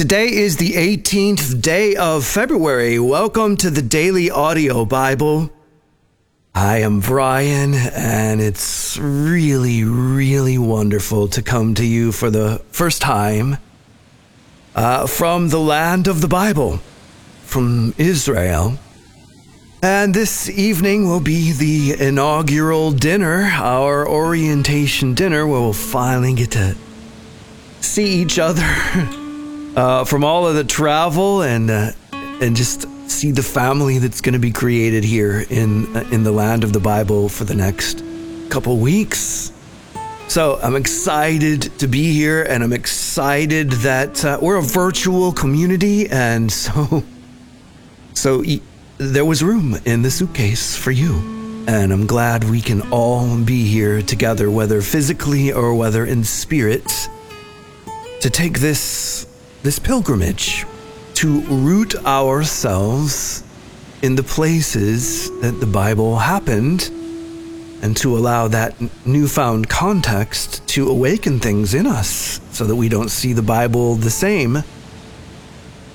Today is the 18th day of February. Welcome to the Daily Audio Bible. I am Brian, and it's really, really wonderful to come to you for the first time uh, from the land of the Bible, from Israel. And this evening will be the inaugural dinner, our orientation dinner, where we'll finally get to see each other. uh, from all of the travel and uh, and just see the family that's going to be created here in uh, in the land of the Bible for the next couple weeks. So I'm excited to be here, and I'm excited that uh, we're a virtual community, and so so e- there was room in the suitcase for you. And I'm glad we can all be here together, whether physically or whether in spirit, to take this this pilgrimage to root ourselves in the places that the Bible happened and to allow that newfound context to awaken things in us so that we don't see the Bible the same.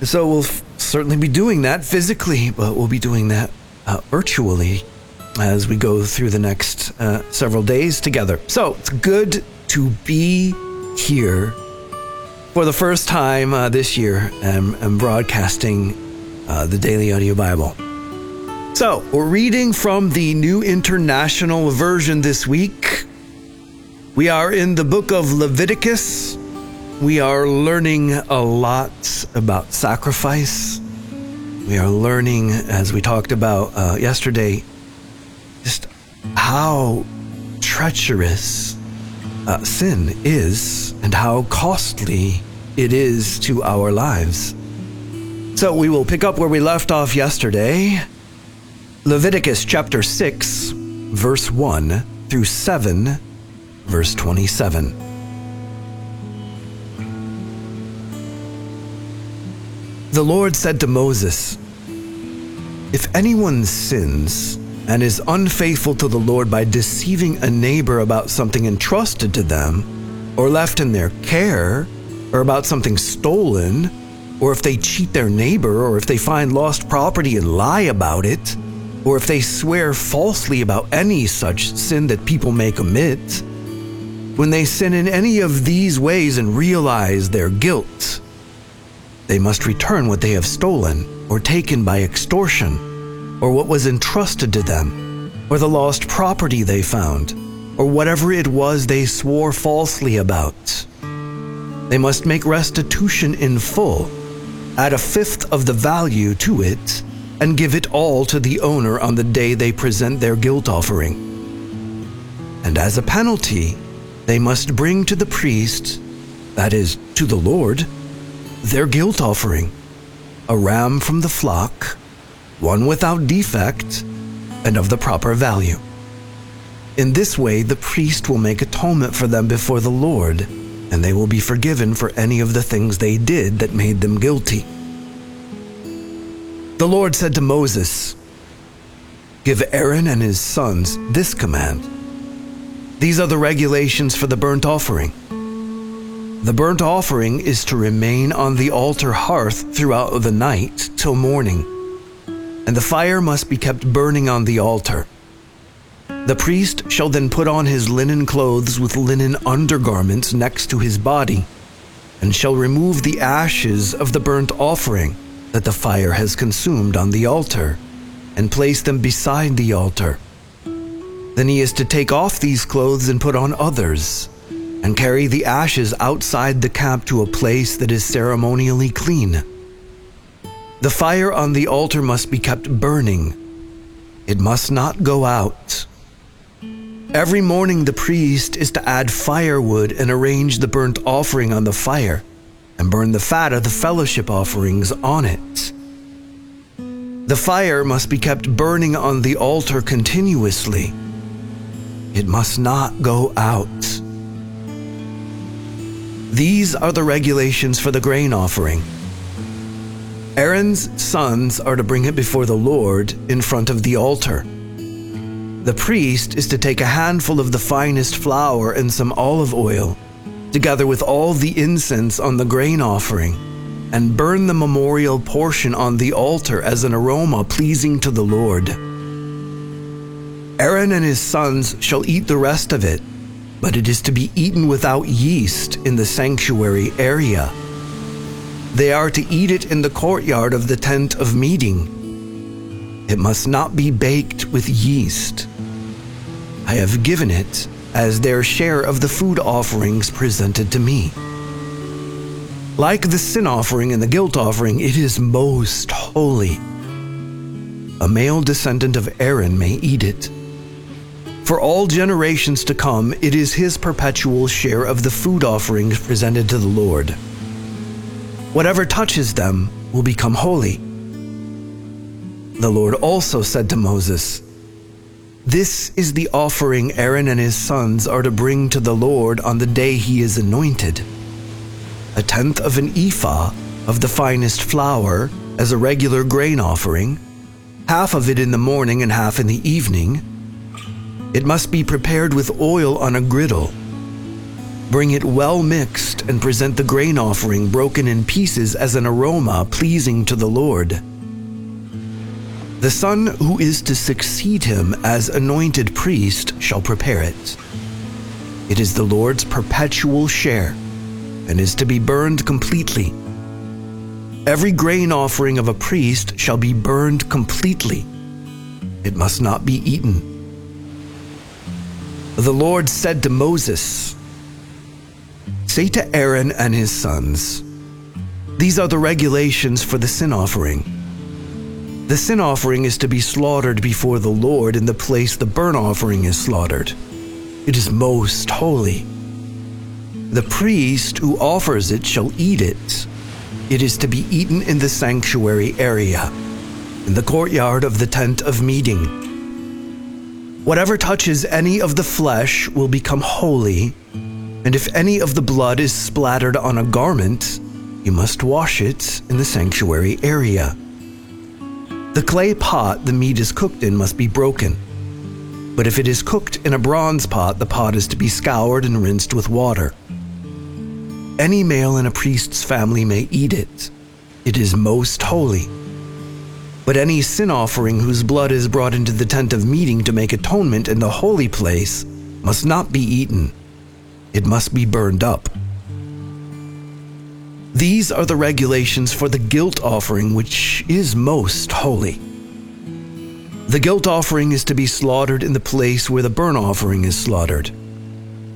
So we'll f- certainly be doing that physically, but we'll be doing that uh, virtually as we go through the next uh, several days together. So it's good to be here for the first time uh, this year, I'm, I'm broadcasting uh, the Daily Audio Bible. So, we're reading from the New International Version this week. We are in the book of Leviticus. We are learning a lot about sacrifice. We are learning, as we talked about uh, yesterday, just how treacherous uh, sin is and how costly it is to our lives. So we will pick up where we left off yesterday. Leviticus chapter 6, verse 1 through 7, verse 27. The Lord said to Moses, If anyone sins and is unfaithful to the Lord by deceiving a neighbor about something entrusted to them or left in their care, or about something stolen, or if they cheat their neighbor, or if they find lost property and lie about it, or if they swear falsely about any such sin that people may commit, when they sin in any of these ways and realize their guilt, they must return what they have stolen or taken by extortion, or what was entrusted to them, or the lost property they found, or whatever it was they swore falsely about. They must make restitution in full, add a fifth of the value to it, and give it all to the owner on the day they present their guilt offering. And as a penalty, they must bring to the priest, that is, to the Lord, their guilt offering a ram from the flock, one without defect, and of the proper value. In this way, the priest will make atonement for them before the Lord and they will be forgiven for any of the things they did that made them guilty. The Lord said to Moses, Give Aaron and his sons this command. These are the regulations for the burnt offering. The burnt offering is to remain on the altar hearth throughout the night till morning, and the fire must be kept burning on the altar. The priest shall then put on his linen clothes with linen undergarments next to his body, and shall remove the ashes of the burnt offering that the fire has consumed on the altar, and place them beside the altar. Then he is to take off these clothes and put on others, and carry the ashes outside the camp to a place that is ceremonially clean. The fire on the altar must be kept burning. It must not go out Every morning, the priest is to add firewood and arrange the burnt offering on the fire, and burn the fat of the fellowship offerings on it. The fire must be kept burning on the altar continuously. It must not go out. These are the regulations for the grain offering. Aaron's sons are to bring it before the Lord in front of the altar. The priest is to take a handful of the finest flour and some olive oil, together with all the incense on the grain offering, and burn the memorial portion on the altar as an aroma pleasing to the Lord. Aaron and his sons shall eat the rest of it, but it is to be eaten without yeast in the sanctuary area. They are to eat it in the courtyard of the tent of meeting. It must not be baked with yeast. I have given it as their share of the food offerings presented to me. Like the sin offering and the guilt offering, it is most holy. A male descendant of Aaron may eat it. For all generations to come, it is his perpetual share of the food offerings presented to the Lord. Whatever touches them will become holy. The Lord also said to Moses, This is the offering Aaron and his sons are to bring to the Lord on the day he is anointed a tenth of an ephah of the finest flour as a regular grain offering, half of it in the morning and half in the evening. It must be prepared with oil on a griddle. Bring it well mixed and present the grain offering broken in pieces as an aroma pleasing to the Lord. The son who is to succeed him as anointed priest shall prepare it. It is the Lord's perpetual share and is to be burned completely. Every grain offering of a priest shall be burned completely. It must not be eaten. The Lord said to Moses, Say to Aaron and his sons, These are the regulations for the sin offering. The sin offering is to be slaughtered before the Lord in the place the burnt offering is slaughtered. It is most holy. The priest who offers it shall eat it. It is to be eaten in the sanctuary area, in the courtyard of the tent of meeting. Whatever touches any of the flesh will become holy, and if any of the blood is splattered on a garment, you must wash it in the sanctuary area. The clay pot the meat is cooked in must be broken. But if it is cooked in a bronze pot, the pot is to be scoured and rinsed with water. Any male in a priest's family may eat it. It is most holy. But any sin offering whose blood is brought into the tent of meeting to make atonement in the holy place must not be eaten. It must be burned up. These are the regulations for the guilt offering, which is most holy. The guilt offering is to be slaughtered in the place where the burnt offering is slaughtered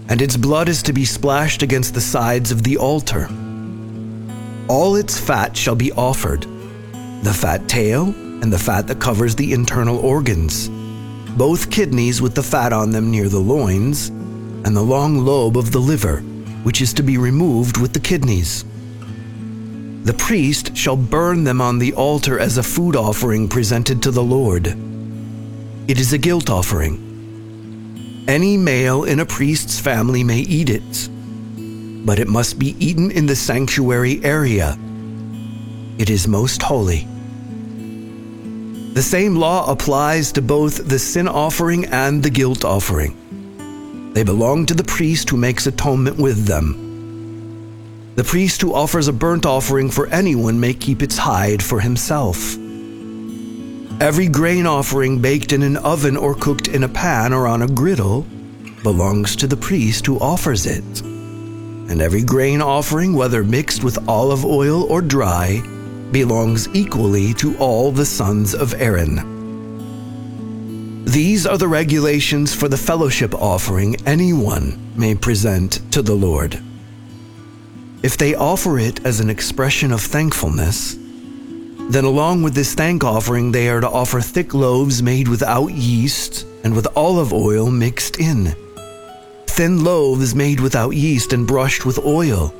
and its blood is to be splashed against the sides of the altar. All its fat shall be offered the fat tail and the fat that covers the internal organs, both kidneys with the fat on them near the loins, and the long lobe of the liver, which is to be removed with the kidneys. The priest shall burn them on the altar as a food offering presented to the Lord. It is a guilt offering any male in a priest's family may eat it, but it must be eaten in the sanctuary area. It is most holy. The same law applies to both the sin offering and the guilt offering. They belong to the priest who makes atonement with them. The priest who offers a burnt offering for anyone may keep its hide for himself. Every grain offering baked in an oven or cooked in a pan or on a griddle belongs to the priest who offers it. And every grain offering, whether mixed with olive oil or dry, belongs equally to all the sons of Aaron. These are the regulations for the fellowship offering anyone may present to the Lord. If they offer it as an expression of thankfulness, then, along with this thank offering, they are to offer thick loaves made without yeast and with olive oil mixed in. Thin loaves made without yeast and brushed with oil.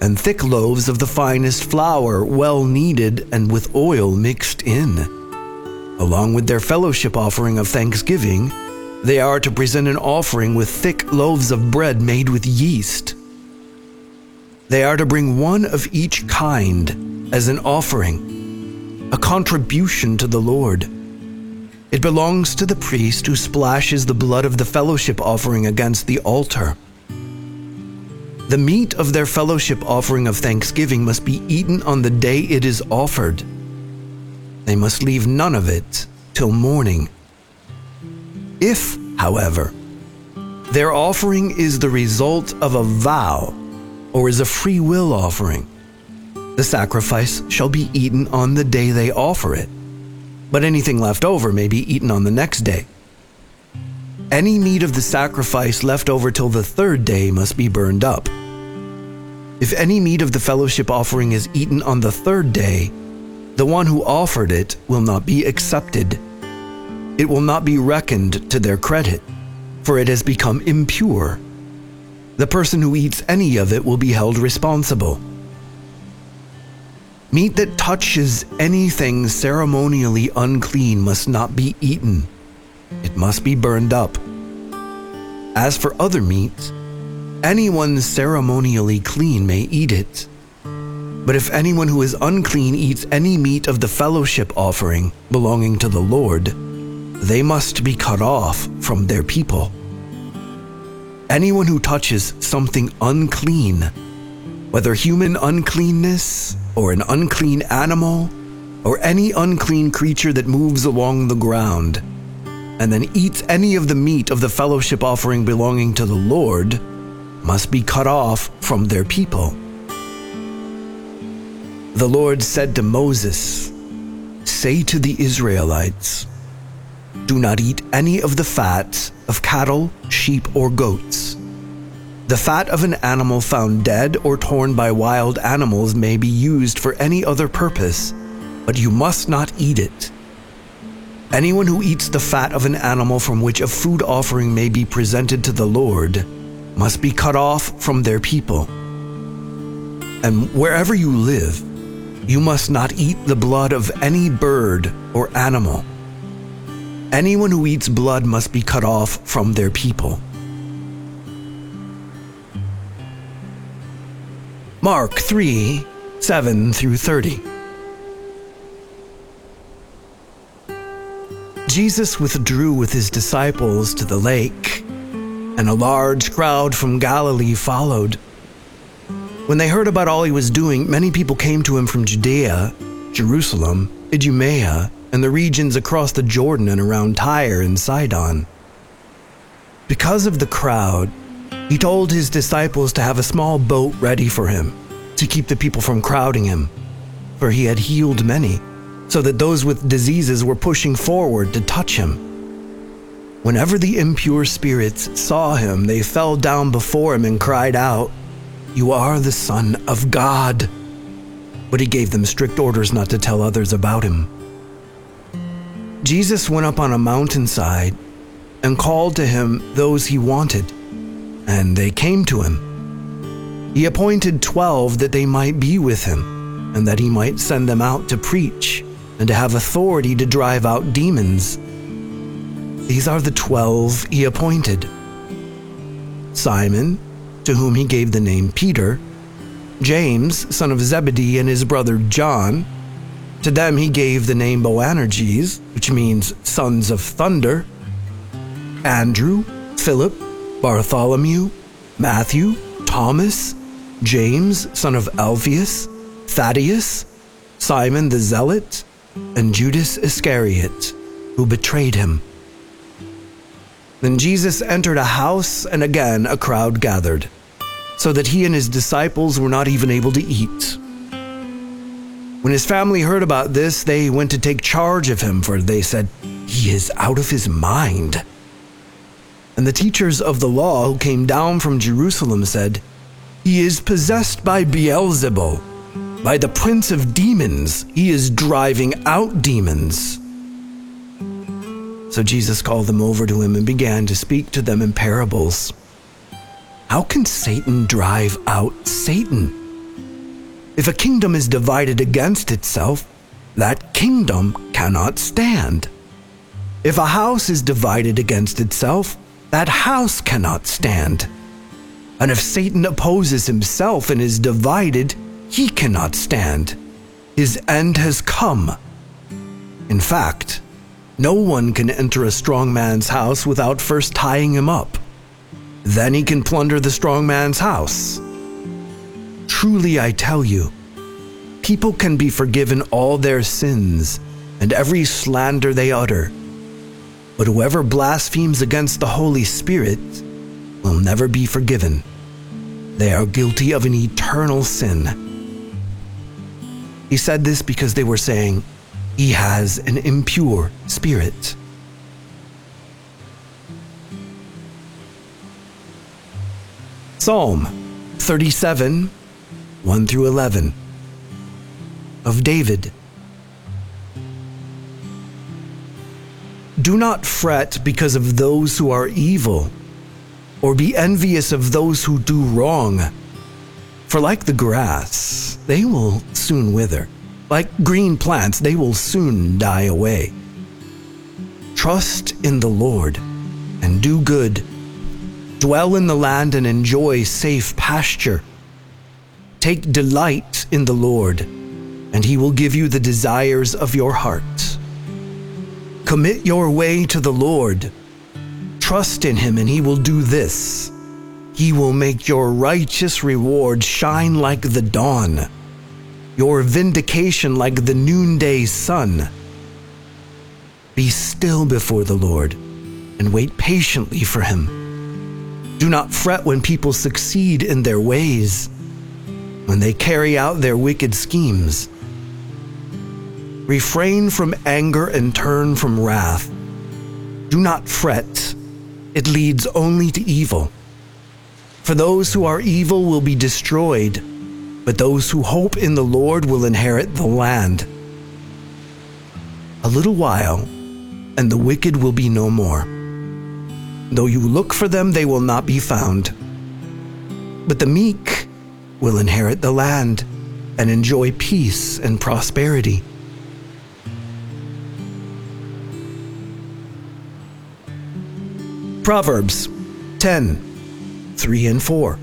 And thick loaves of the finest flour, well kneaded and with oil mixed in. Along with their fellowship offering of thanksgiving, they are to present an offering with thick loaves of bread made with yeast. They are to bring one of each kind as an offering a contribution to the Lord. It belongs to the priest who splashes the blood of the fellowship offering against the altar. The meat of their fellowship offering of thanksgiving must be eaten on the day it is offered. They must leave none of it till morning. If, however, their offering is the result of a vow or is a free will offering, the sacrifice shall be eaten on the day they offer it, but anything left over may be eaten on the next day. Any meat of the sacrifice left over till the third day must be burned up. If any meat of the fellowship offering is eaten on the third day, the one who offered it will not be accepted. It will not be reckoned to their credit, for it has become impure. The person who eats any of it will be held responsible. Meat that touches anything ceremonially unclean must not be eaten. It must be burned up. As for other meats, anyone ceremonially clean may eat it. But if anyone who is unclean eats any meat of the fellowship offering belonging to the Lord, they must be cut off from their people. Anyone who touches something unclean, whether human uncleanness or an unclean animal, or any unclean creature that moves along the ground, and then eats any of the meat of the fellowship offering belonging to the Lord, must be cut off from their people. The Lord said to Moses, Say to the Israelites, Do not eat any of the fat of cattle, sheep, or goats. The fat of an animal found dead or torn by wild animals may be used for any other purpose, but you must not eat it. Anyone who eats the fat of an animal from which a food offering may be presented to the Lord must be cut off from their people. And wherever you live, you must not eat the blood of any bird or animal. Anyone who eats blood must be cut off from their people. Mark 3 7 through 30. Jesus withdrew with his disciples to the lake, and a large crowd from Galilee followed. When they heard about all he was doing, many people came to him from Judea, Jerusalem, Idumea, and the regions across the Jordan and around Tyre and Sidon. Because of the crowd, he told his disciples to have a small boat ready for him to keep the people from crowding him, for he had healed many, so that those with diseases were pushing forward to touch him. Whenever the impure spirits saw him, they fell down before him and cried out, you are the Son of God. But he gave them strict orders not to tell others about him. Jesus went up on a mountainside and called to him those he wanted, and they came to him. He appointed twelve that they might be with him, and that he might send them out to preach and to have authority to drive out demons. These are the twelve he appointed Simon, to whom he gave the name Peter, James, son of Zebedee, and his brother John. To them he gave the name Boanerges, which means sons of thunder, Andrew, Philip, Bartholomew, Matthew, Thomas, James, son of Alphaeus, Thaddeus, Simon the Zealot, and Judas Iscariot, who betrayed him. Then Jesus entered a house, and again a crowd gathered, so that he and his disciples were not even able to eat. When his family heard about this, they went to take charge of him, for they said, He is out of his mind. And the teachers of the law who came down from Jerusalem said, He is possessed by Beelzebul, by the prince of demons. He is driving out demons. So Jesus called them over to him and began to speak to them in parables. How can Satan drive out Satan? If a kingdom is divided against itself, that kingdom cannot stand. If a house is divided against itself, that house cannot stand. And if Satan opposes himself and is divided, he cannot stand. His end has come. In fact, no one can enter a strong man's house without first tying him up. Then he can plunder the strong man's house. Truly I tell you, people can be forgiven all their sins and every slander they utter. But whoever blasphemes against the Holy Spirit will never be forgiven. They are guilty of an eternal sin. He said this because they were saying, He has an impure spirit. Psalm 37, 1 through 11, of David. Do not fret because of those who are evil, or be envious of those who do wrong. For like the grass, they will soon wither. Like green plants, they will soon die away. Trust in the Lord and do good. Dwell in the land and enjoy safe pasture. Take delight in the Lord, and he will give you the desires of your heart. Commit your way to the Lord. Trust in him, and he will do this. He will make your righteous reward shine like the dawn, your vindication like the noonday sun. Be still before the Lord and wait patiently for him. Do not fret when people succeed in their ways, when they carry out their wicked schemes. Refrain from anger and turn from wrath. Do not fret, it leads only to evil. For those who are evil will be destroyed, but those who hope in the Lord will inherit the land. A little while, and the wicked will be no more. Though you look for them, they will not be found. But the meek will inherit the land and enjoy peace and prosperity. Proverbs 10 3 and 4.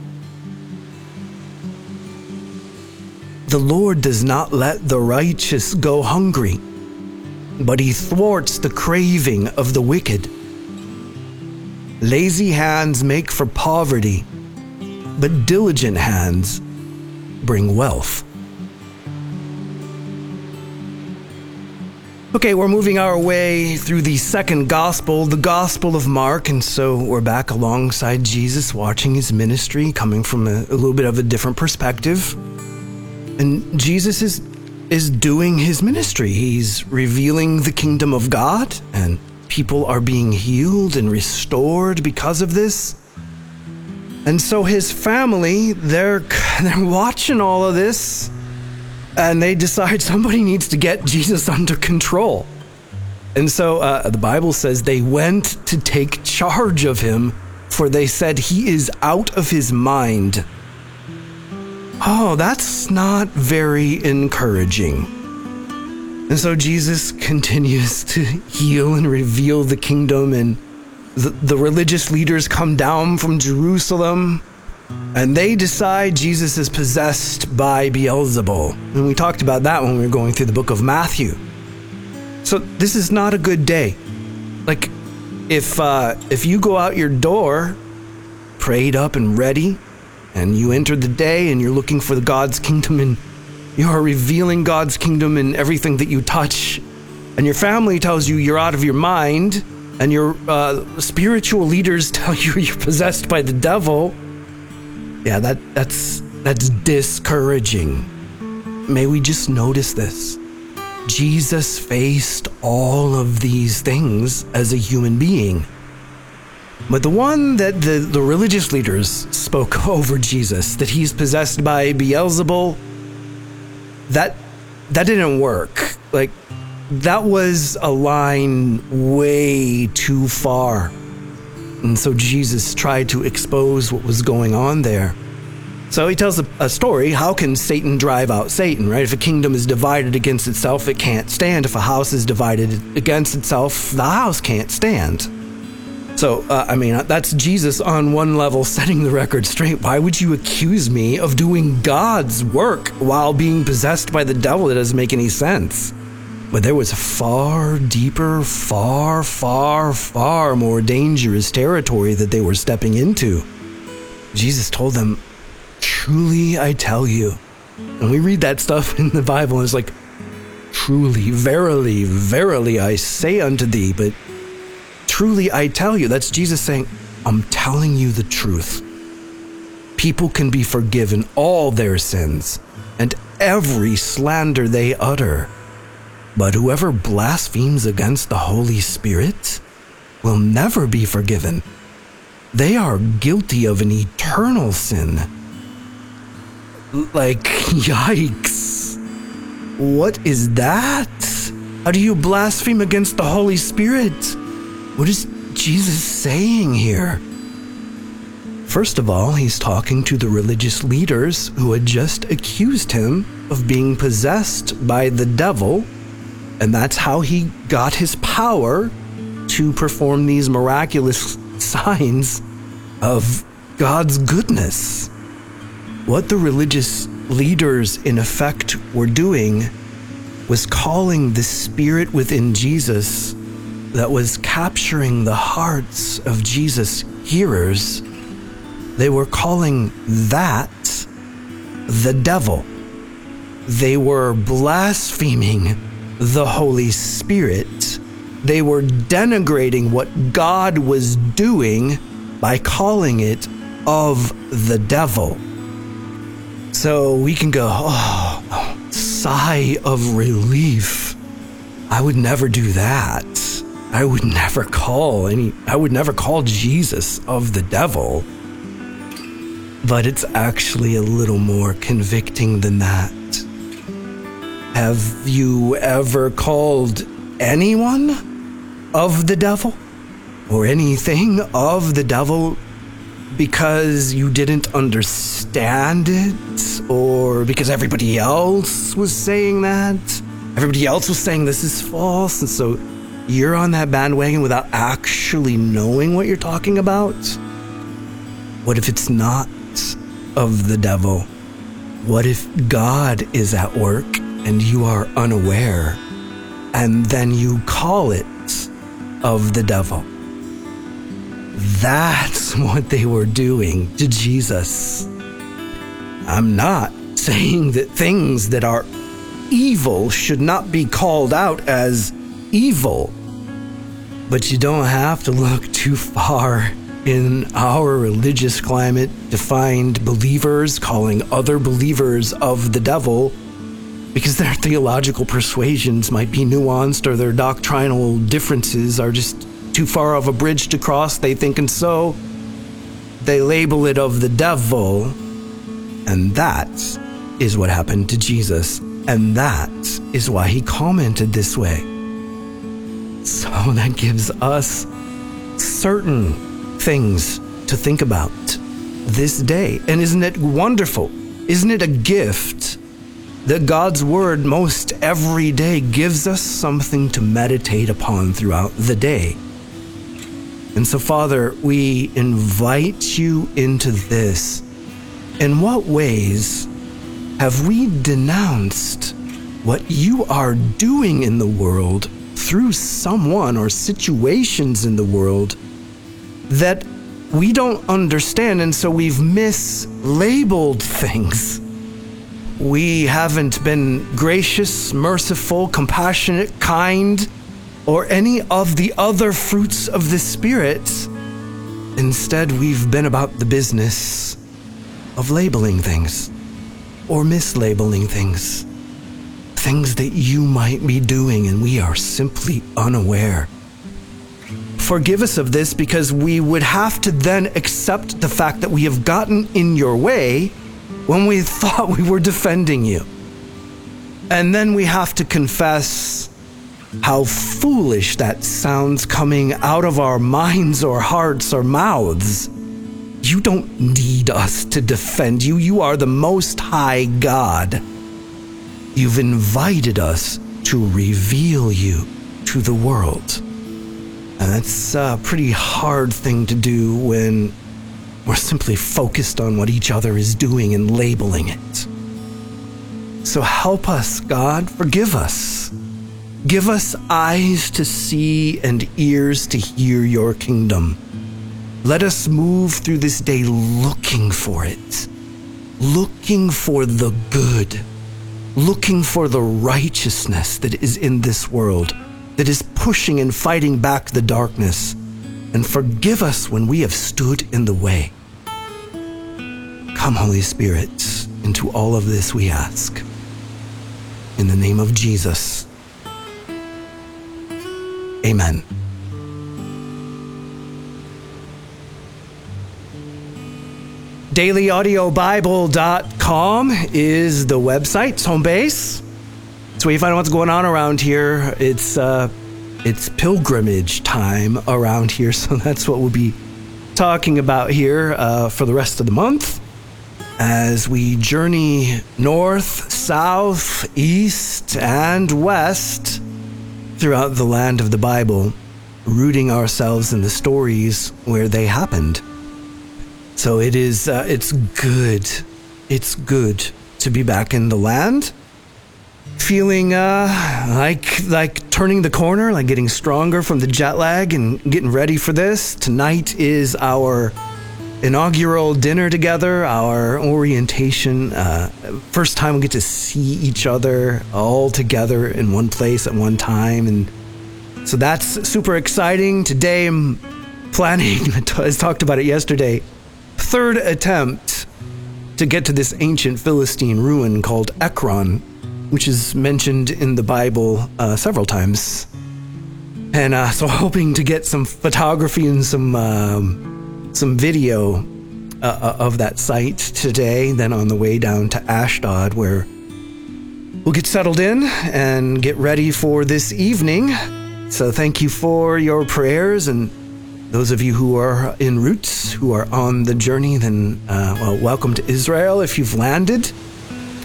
The Lord does not let the righteous go hungry, but he thwarts the craving of the wicked. Lazy hands make for poverty, but diligent hands bring wealth. Okay, we're moving our way through the second gospel, the Gospel of Mark, and so we're back alongside Jesus watching his ministry, coming from a, a, little bit of a different perspective. And Jesus is is doing his ministry. He's revealing the kingdom of God, and people are being healed and restored because of this. And so his family, they're they're watching all of this and they decide somebody needs to get Jesus under control. And so uh, the Bible says they went to take charge of him, for they said he is out of his mind. Oh, that's not very encouraging. And so Jesus continues to heal and reveal the kingdom, and the, religious leaders come down from Jerusalem and they decide Jesus is possessed by Beelzebul. And we talked about that when we were going through the book of Matthew. So this is not a good day. Like, if uh, if you go out your door, prayed up and ready, and you enter the day and you're looking for the God's kingdom and you are revealing God's kingdom in everything that you touch, and your family tells you you're out of your mind, and your uh, spiritual leaders tell you you're possessed by the devil yeah, that that's that's discouraging. May we just notice this. Jesus faced all of these things as a human being. But the one that the, the religious leaders spoke over Jesus, that he's possessed by Beelzebul, that that didn't work. Like that was a line way too far and so Jesus tried to expose what was going on there. So he tells a, a, story. How can Satan drive out Satan, right? If a kingdom is divided against itself, it can't stand. If a house is divided against itself, the house can't stand. So, uh, I mean, that's Jesus on one level setting the record straight. Why would you accuse me of doing God's work while being possessed by the devil? It doesn't make any sense. But there was a far deeper, far, far, far more dangerous territory that they were stepping into. Jesus told them, Truly, I tell you. And we read that stuff in the Bible, and it's like, Truly, verily, verily, I say unto thee. But truly, I tell you. That's Jesus saying, I'm telling you the truth. People can be forgiven all their sins and every slander they utter. But whoever blasphemes against the Holy Spirit will never be forgiven. They are guilty of an eternal sin. Like, yikes. What is that? How do you blaspheme against the Holy Spirit? What is Jesus saying here? First of all, he's talking to the religious leaders who had just accused him of being possessed by the devil, and that's how he got his power to perform these miraculous signs of God's goodness. What the religious leaders, in effect, were doing was calling the spirit within Jesus that was capturing the hearts of Jesus' hearers. They were calling that the devil. They were blaspheming the Holy Spirit. They were denigrating what God was doing by calling it of the devil. So we can go, oh, sigh of relief. I would never do that. I would never call any, I would never call Jesus of the devil. But it's actually a little more convicting than that. Have you ever called anyone of the devil? Or anything of the devil because you didn't understand it? Or because everybody else was saying that? Everybody else was saying this is false, and so you're on that bandwagon without actually knowing what you're talking about? What if it's not of the devil? What if God is at work and you are unaware, and then you call it of the devil? That's what they were doing to Jesus. I'm not saying that things that are evil should not be called out as evil. But you don't have to look too far in our religious climate to find believers calling other believers of the devil because their theological persuasions might be nuanced or their doctrinal differences are just too far of a bridge to cross, they think, and so they label it of the devil. And that is what happened to Jesus. And that is why he commented this way. So that gives us certain things to think about this day. And isn't it wonderful? Isn't it a gift that God's Word most every day gives us something to meditate upon throughout the day? And so, Father, we invite you into this. In what ways have we denounced what you are doing in the world through someone or situations in the world that we don't understand, and so we've mislabeled things? We haven't been gracious, merciful, compassionate, kind or any of the other fruits of the Spirit. Instead, we've been about the business of labeling things or mislabeling things. Things that you might be doing and we are simply unaware. Forgive us of this because we would have to then accept the fact that we have gotten in your way when we thought we were defending you. And then we have to confess how foolish that sounds coming out of our minds or hearts or mouths. You don't need us to defend you. You are the Most High God. You've invited us to reveal you to the world. And that's a pretty hard thing to do when we're simply focused on what each other is doing and labeling it. So help us, God. Forgive us. Give us eyes to see and ears to hear your kingdom. Let us move through this day looking for it, looking for the good, looking for the righteousness that is in this world, that is pushing and fighting back the darkness. And forgive us when we have stood in the way. Come, Holy Spirit, into all of this we ask. In the name of Jesus. Amen. DailyAudioBible.com is the website, it's home base. It's where you find out what's going on around here. It's uh, it's pilgrimage time around here, so that's what we'll be talking about here uh, for the rest of the month as we journey north, south, east, and west throughout the land of the Bible, rooting ourselves in the stories where they happened. So it is, uh, it's good. It's good to be back in the land. Feeling uh, like like turning the corner, like getting stronger from the jet lag and getting ready for this. Tonight is our inaugural dinner together, our orientation. Uh, first time we get to see each other all together in one place at one time. And so that's super exciting. Today I'm planning, I talked about it yesterday, third attempt to get to this ancient Philistine ruin called Ekron, which is mentioned in the Bible uh, several times. And uh, so, hoping to get some photography and some um, some video uh, uh, of that site today. Then on the way down to Ashdod, where we'll get settled in and get ready for this evening. So, thank you for your prayers and those of you who are en route, who are on the journey, then uh, well, welcome to Israel. If you've landed,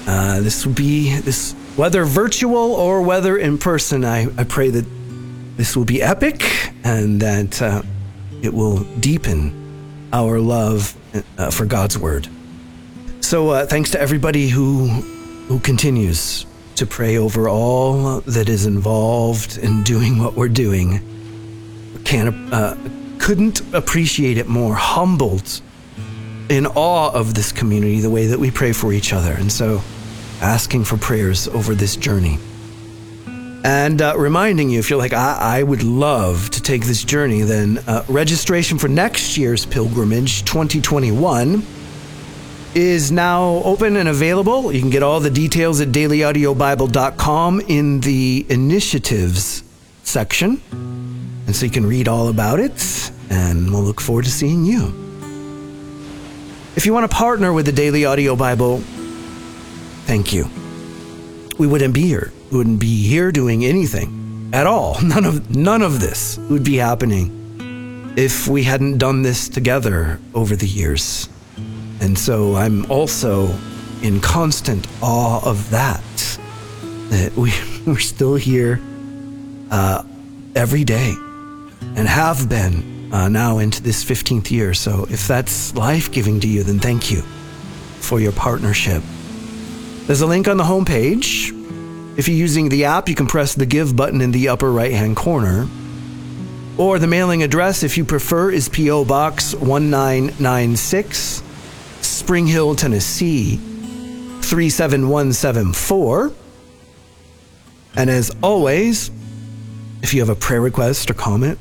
uh, this will be this whether virtual or whether in person. I, I pray that this will be epic and that uh, it will deepen our love uh, for God's word. So uh, thanks to everybody who who continues to pray over all that is involved in doing what we're doing. Can't uh, couldn't appreciate it more, humbled in awe of this community, the way that we pray for each other. And so, asking for prayers over this journey. And uh, reminding you, if you're like, I-, I, would love to take this journey, then uh, registration for next year's pilgrimage 2021 is now open and available. You can get all the details at dailyaudiobible.com in the initiatives section. And so you can read all about it and we'll look forward to seeing you. If you want to partner with the Daily Audio Bible, thank you. We wouldn't be here. We wouldn't be here doing anything at all. None of none of this would be happening if we hadn't done this together over the years. And so I'm also in constant awe of that. That we, we're still here uh, every day and have been uh, now into this 15th year. So if that's life giving to you, then thank you for your partnership. There's a link on the homepage. If you're using the app, you can press the Give button in the upper right hand corner. Or the mailing address, if you prefer, is P.O. Box 1996, Spring Hill, Tennessee 37174. And as always, if you have a prayer request or comment,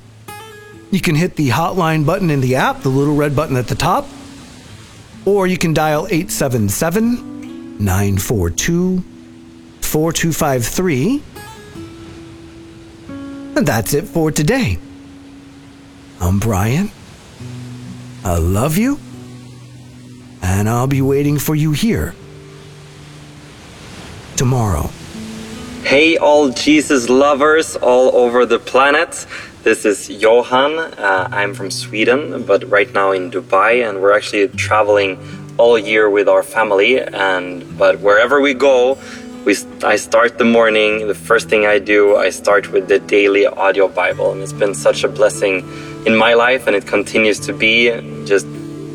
you can hit the hotline button in the app, the little red button at the top, or you can dial 877 942 4253. And that's it for today. I'm Brian. I love you. And I'll be waiting for you here tomorrow. Hey, all Jesus lovers all over the planet. This is Johan. Uh, I'm from Sweden, but right now in Dubai, and we're actually traveling all year with our family. And but wherever we go, we I start the morning. The first thing I do, I start with the daily audio Bible, and it's been such a blessing in my life, and it continues to be. Just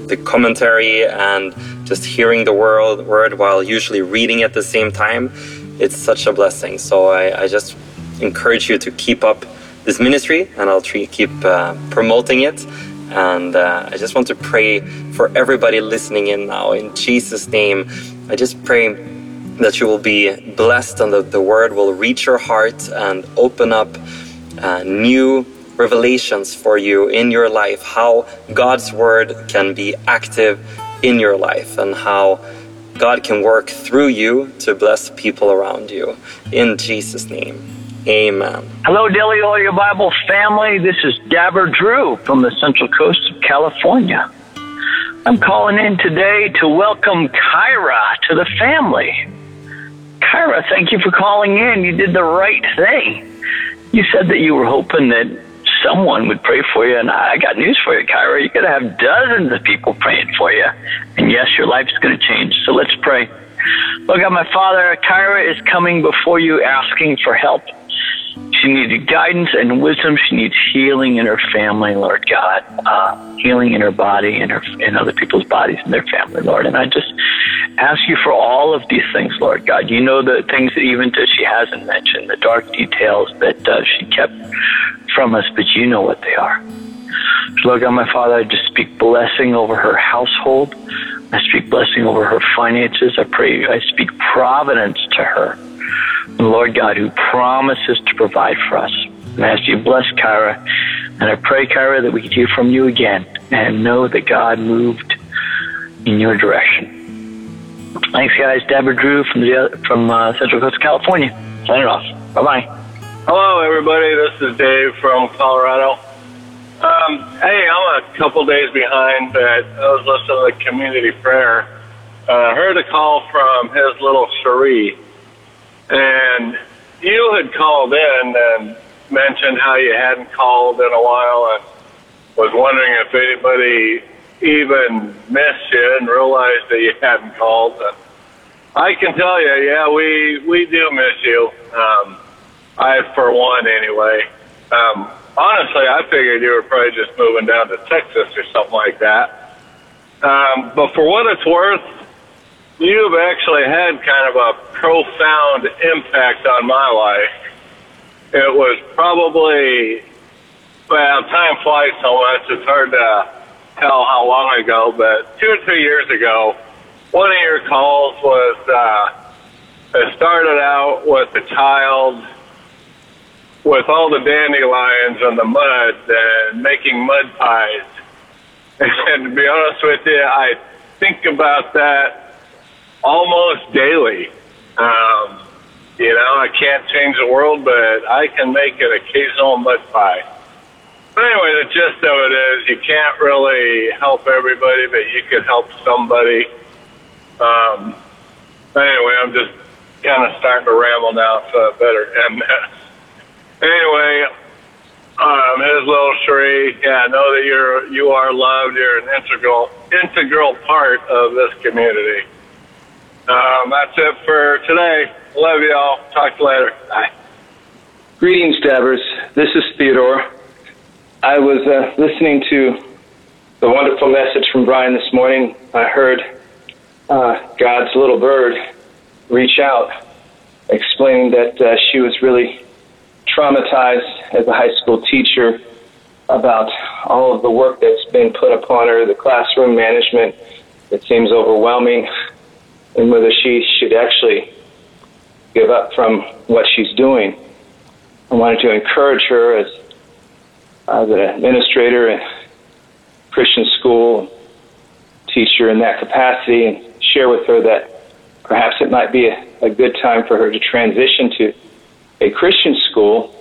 the commentary and just hearing the world word while usually reading at the same time. It's such a blessing. So I, I just encourage you to keep up this ministry, and I'll keep uh, promoting it. And uh, I just want to pray for everybody listening in now. In Jesus' name, I just pray that you will be blessed and that the word will reach your heart and open up uh, new revelations for you in your life, how God's word can be active in your life and how God can work through you to bless people around you. In Jesus' name, amen. Hello, Daily Audio Bible family. This is Dabber Drew from the Central Coast of California. I'm calling in today to welcome Kyra to the family. Kyra, thank you for calling in. You did the right thing. You said that you were hoping that someone would pray for you. And I got news for you, Kyra. You're going to have dozens of people praying for you. And yes, your life is going to change. So let's pray. Look, God, my Father, Kyra is coming before you asking for help. She needs guidance and wisdom. She needs healing in her family, Lord God, uh, healing in her body and her in other people's bodies and their family, Lord. And I just ask you for all of these things, Lord God. You know the things that even that she hasn't mentioned, the dark details that uh, she kept from us, but you know what they are. Lord God, my Father, I just speak blessing over her household. I speak blessing over her finances. I pray, I speak providence to her. Lord God, who promises to provide for us. And I ask you bless Kyra. And I pray, Kyra, that we can hear from you again and know that God moved in your direction. Thanks, guys. Dabber Drew from the from uh, Central Coast, California. Signing off. Bye bye. Hello, everybody. This is Dave from Colorado. Um, hey, I'm a couple days behind, but I was listening to the community prayer. Uh, I heard a call from his little Cherie, and you had called in and mentioned how you hadn't called in a while and was wondering if anybody even missed you and realized that you hadn't called. And I can tell you, yeah, we we do miss you. Um, I, for one, anyway. Um, honestly, I figured you were probably just moving down to Texas or something like that. Um, but for what it's worth, you've actually had kind of a profound impact on my life. It was probably, well, time flies so much, it's hard to tell how long ago, but two or three years ago, one of your calls was, uh, it started out with a child with all the dandelions and the mud and making mud pies. And to be honest with you, I think about that almost daily. Um, you know, I can't change the world, but I can make an occasional mud pie. But anyway, the gist of it is you can't really help everybody, but you can help somebody. Um, anyway, I'm just kind of starting to ramble now, so I better end this. Anyway, um, his little Cherie, yeah, I know that you're you are loved. You're an integral integral part of this community. Um, that's it for today. Love you all. Talk to you later. Bye. Greetings, Dabbers. This is Theodore. I was uh, listening to the wonderful message from Brian this morning. I heard uh, God's little bird reach out, explaining that uh, she was really traumatized as a high school teacher about all of the work that's been put upon her, the classroom management. It seems overwhelming, and whether she should actually give up from what she's doing. I wanted to encourage her as, as an administrator and Christian school teacher in that capacity and share with her that perhaps it might be a, a good time for her to transition to a Christian school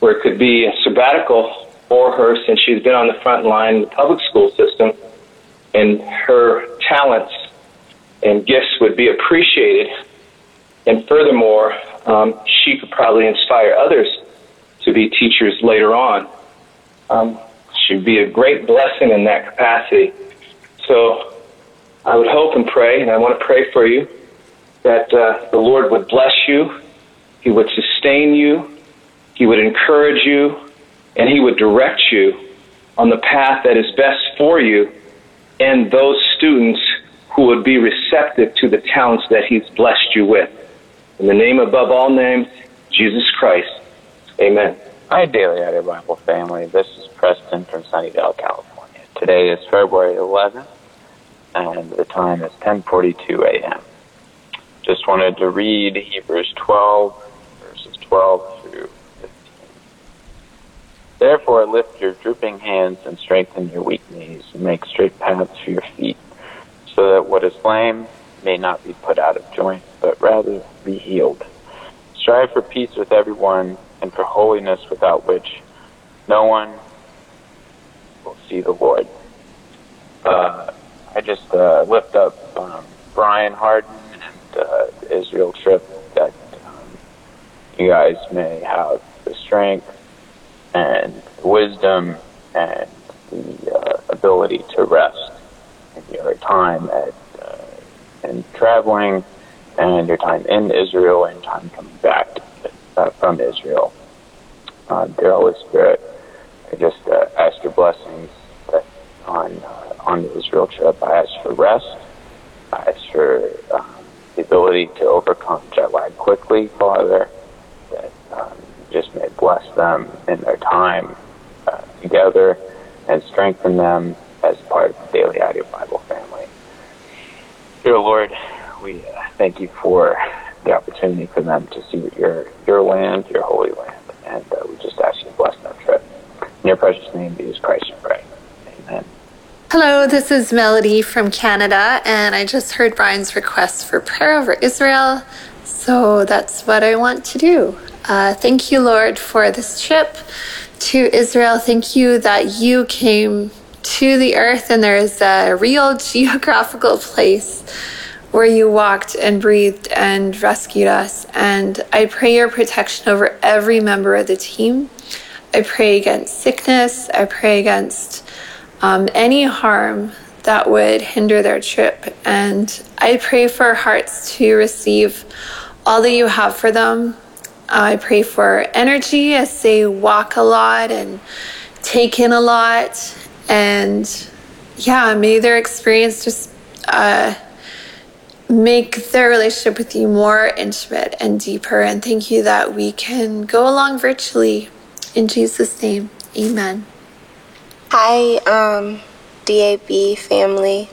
where it could be a sabbatical for her since she's been on the front line in the public school system and her talents and gifts would be appreciated. And furthermore, um, she could probably inspire others to be teachers later on. Um, she'd be a great blessing in that capacity. So I would hope and pray, and I want to pray for you, that uh, the Lord would bless you he would sustain you. He would encourage you. And He would direct you on the path that is best for you and those students who would be receptive to the talents that He's blessed you with. In the name above all names, Jesus Christ. Amen. Hi, Daily Audio Bible family. This is Preston from Sunnyvale, California. Today is February 11th, and the time is 10:42 a.m. Just wanted to read Hebrews 12, verses 12 through 15. Therefore, lift your drooping hands and strengthen your weak knees, and make straight paths for your feet, so that what is lame may not be put out of joint, but rather be healed. Strive for peace with everyone, and for holiness without which no one will see the Lord. Uh, I just uh, lift up um, Brian Hardin and uh, Israel trip that um, you guys may have the strength and wisdom and the uh, ability to rest your time at uh, in traveling and your time in Israel and time coming back uh, from Israel. Uh, dear Holy Spirit, I just uh, ask your blessings on uh, on the Israel trip. I ask for rest. I ask for um, the ability to overcome jet lag quickly, Father. That um, just may bless them in their time uh, together and strengthen them as part of the Daily Audio Bible. Dear Lord, we uh, thank you for the opportunity for them to see your your land, your holy land, and uh, we just ask you to bless that trip. In your precious name, Jesus Christ, we pray. Amen. Hello, this is Melody from Canada, and I just heard Brian's request for prayer over Israel, so that's what I want to do. Uh, thank you, Lord, for this trip to Israel. Thank you that you came to the earth and there is a real geographical place where you walked and breathed and rescued us. And I pray your protection over every member of the team. I pray against sickness. I pray against um, any harm that would hinder their trip. And I pray for hearts to receive all that you have for them. I pray for energy as they walk a lot and take in a lot. And yeah, may their experience just uh, make their relationship with you more intimate and deeper. And thank you that we can go along virtually. In Jesus' name, amen. Hi, um, DAB family.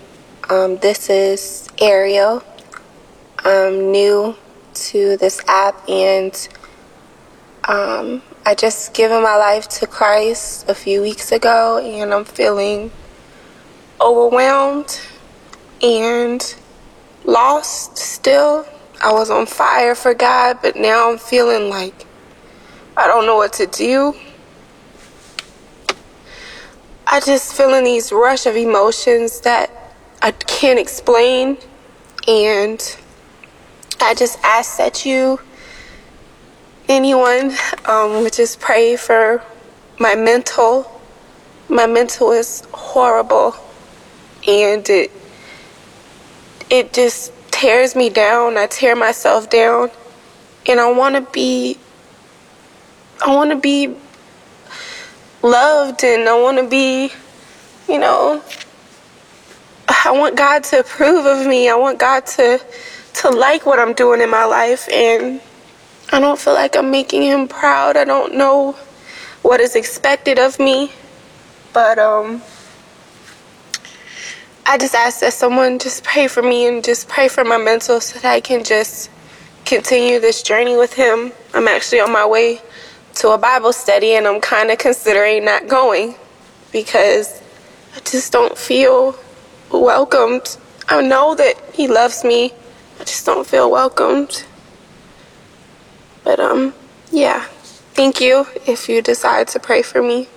Um, this is Ariel. I'm new to this app and um, I just given my life to Christ a few weeks ago and I'm feeling overwhelmed and lost still. I was on fire for God, but now I'm feeling like I don't know what to do. I just feeling these rush of emotions that I can't explain and I just ask that you anyone um, would just pray for my mental. My mental is horrible and it it just tears me down. I tear myself down and I want to be I want to be loved and I want to be, you know, I want God to approve of me. I want God to to like what I'm doing in my life and I don't feel like I'm making him proud. I don't know what is expected of me. But um I just ask that someone just pray for me and just pray for my mental so that I can just continue this journey with him. I'm actually on my way to a Bible study and I'm kind of considering not going because I just don't feel welcomed. I know that he loves me. I just don't feel welcomed. But um yeah, thank you if you decide to pray for me.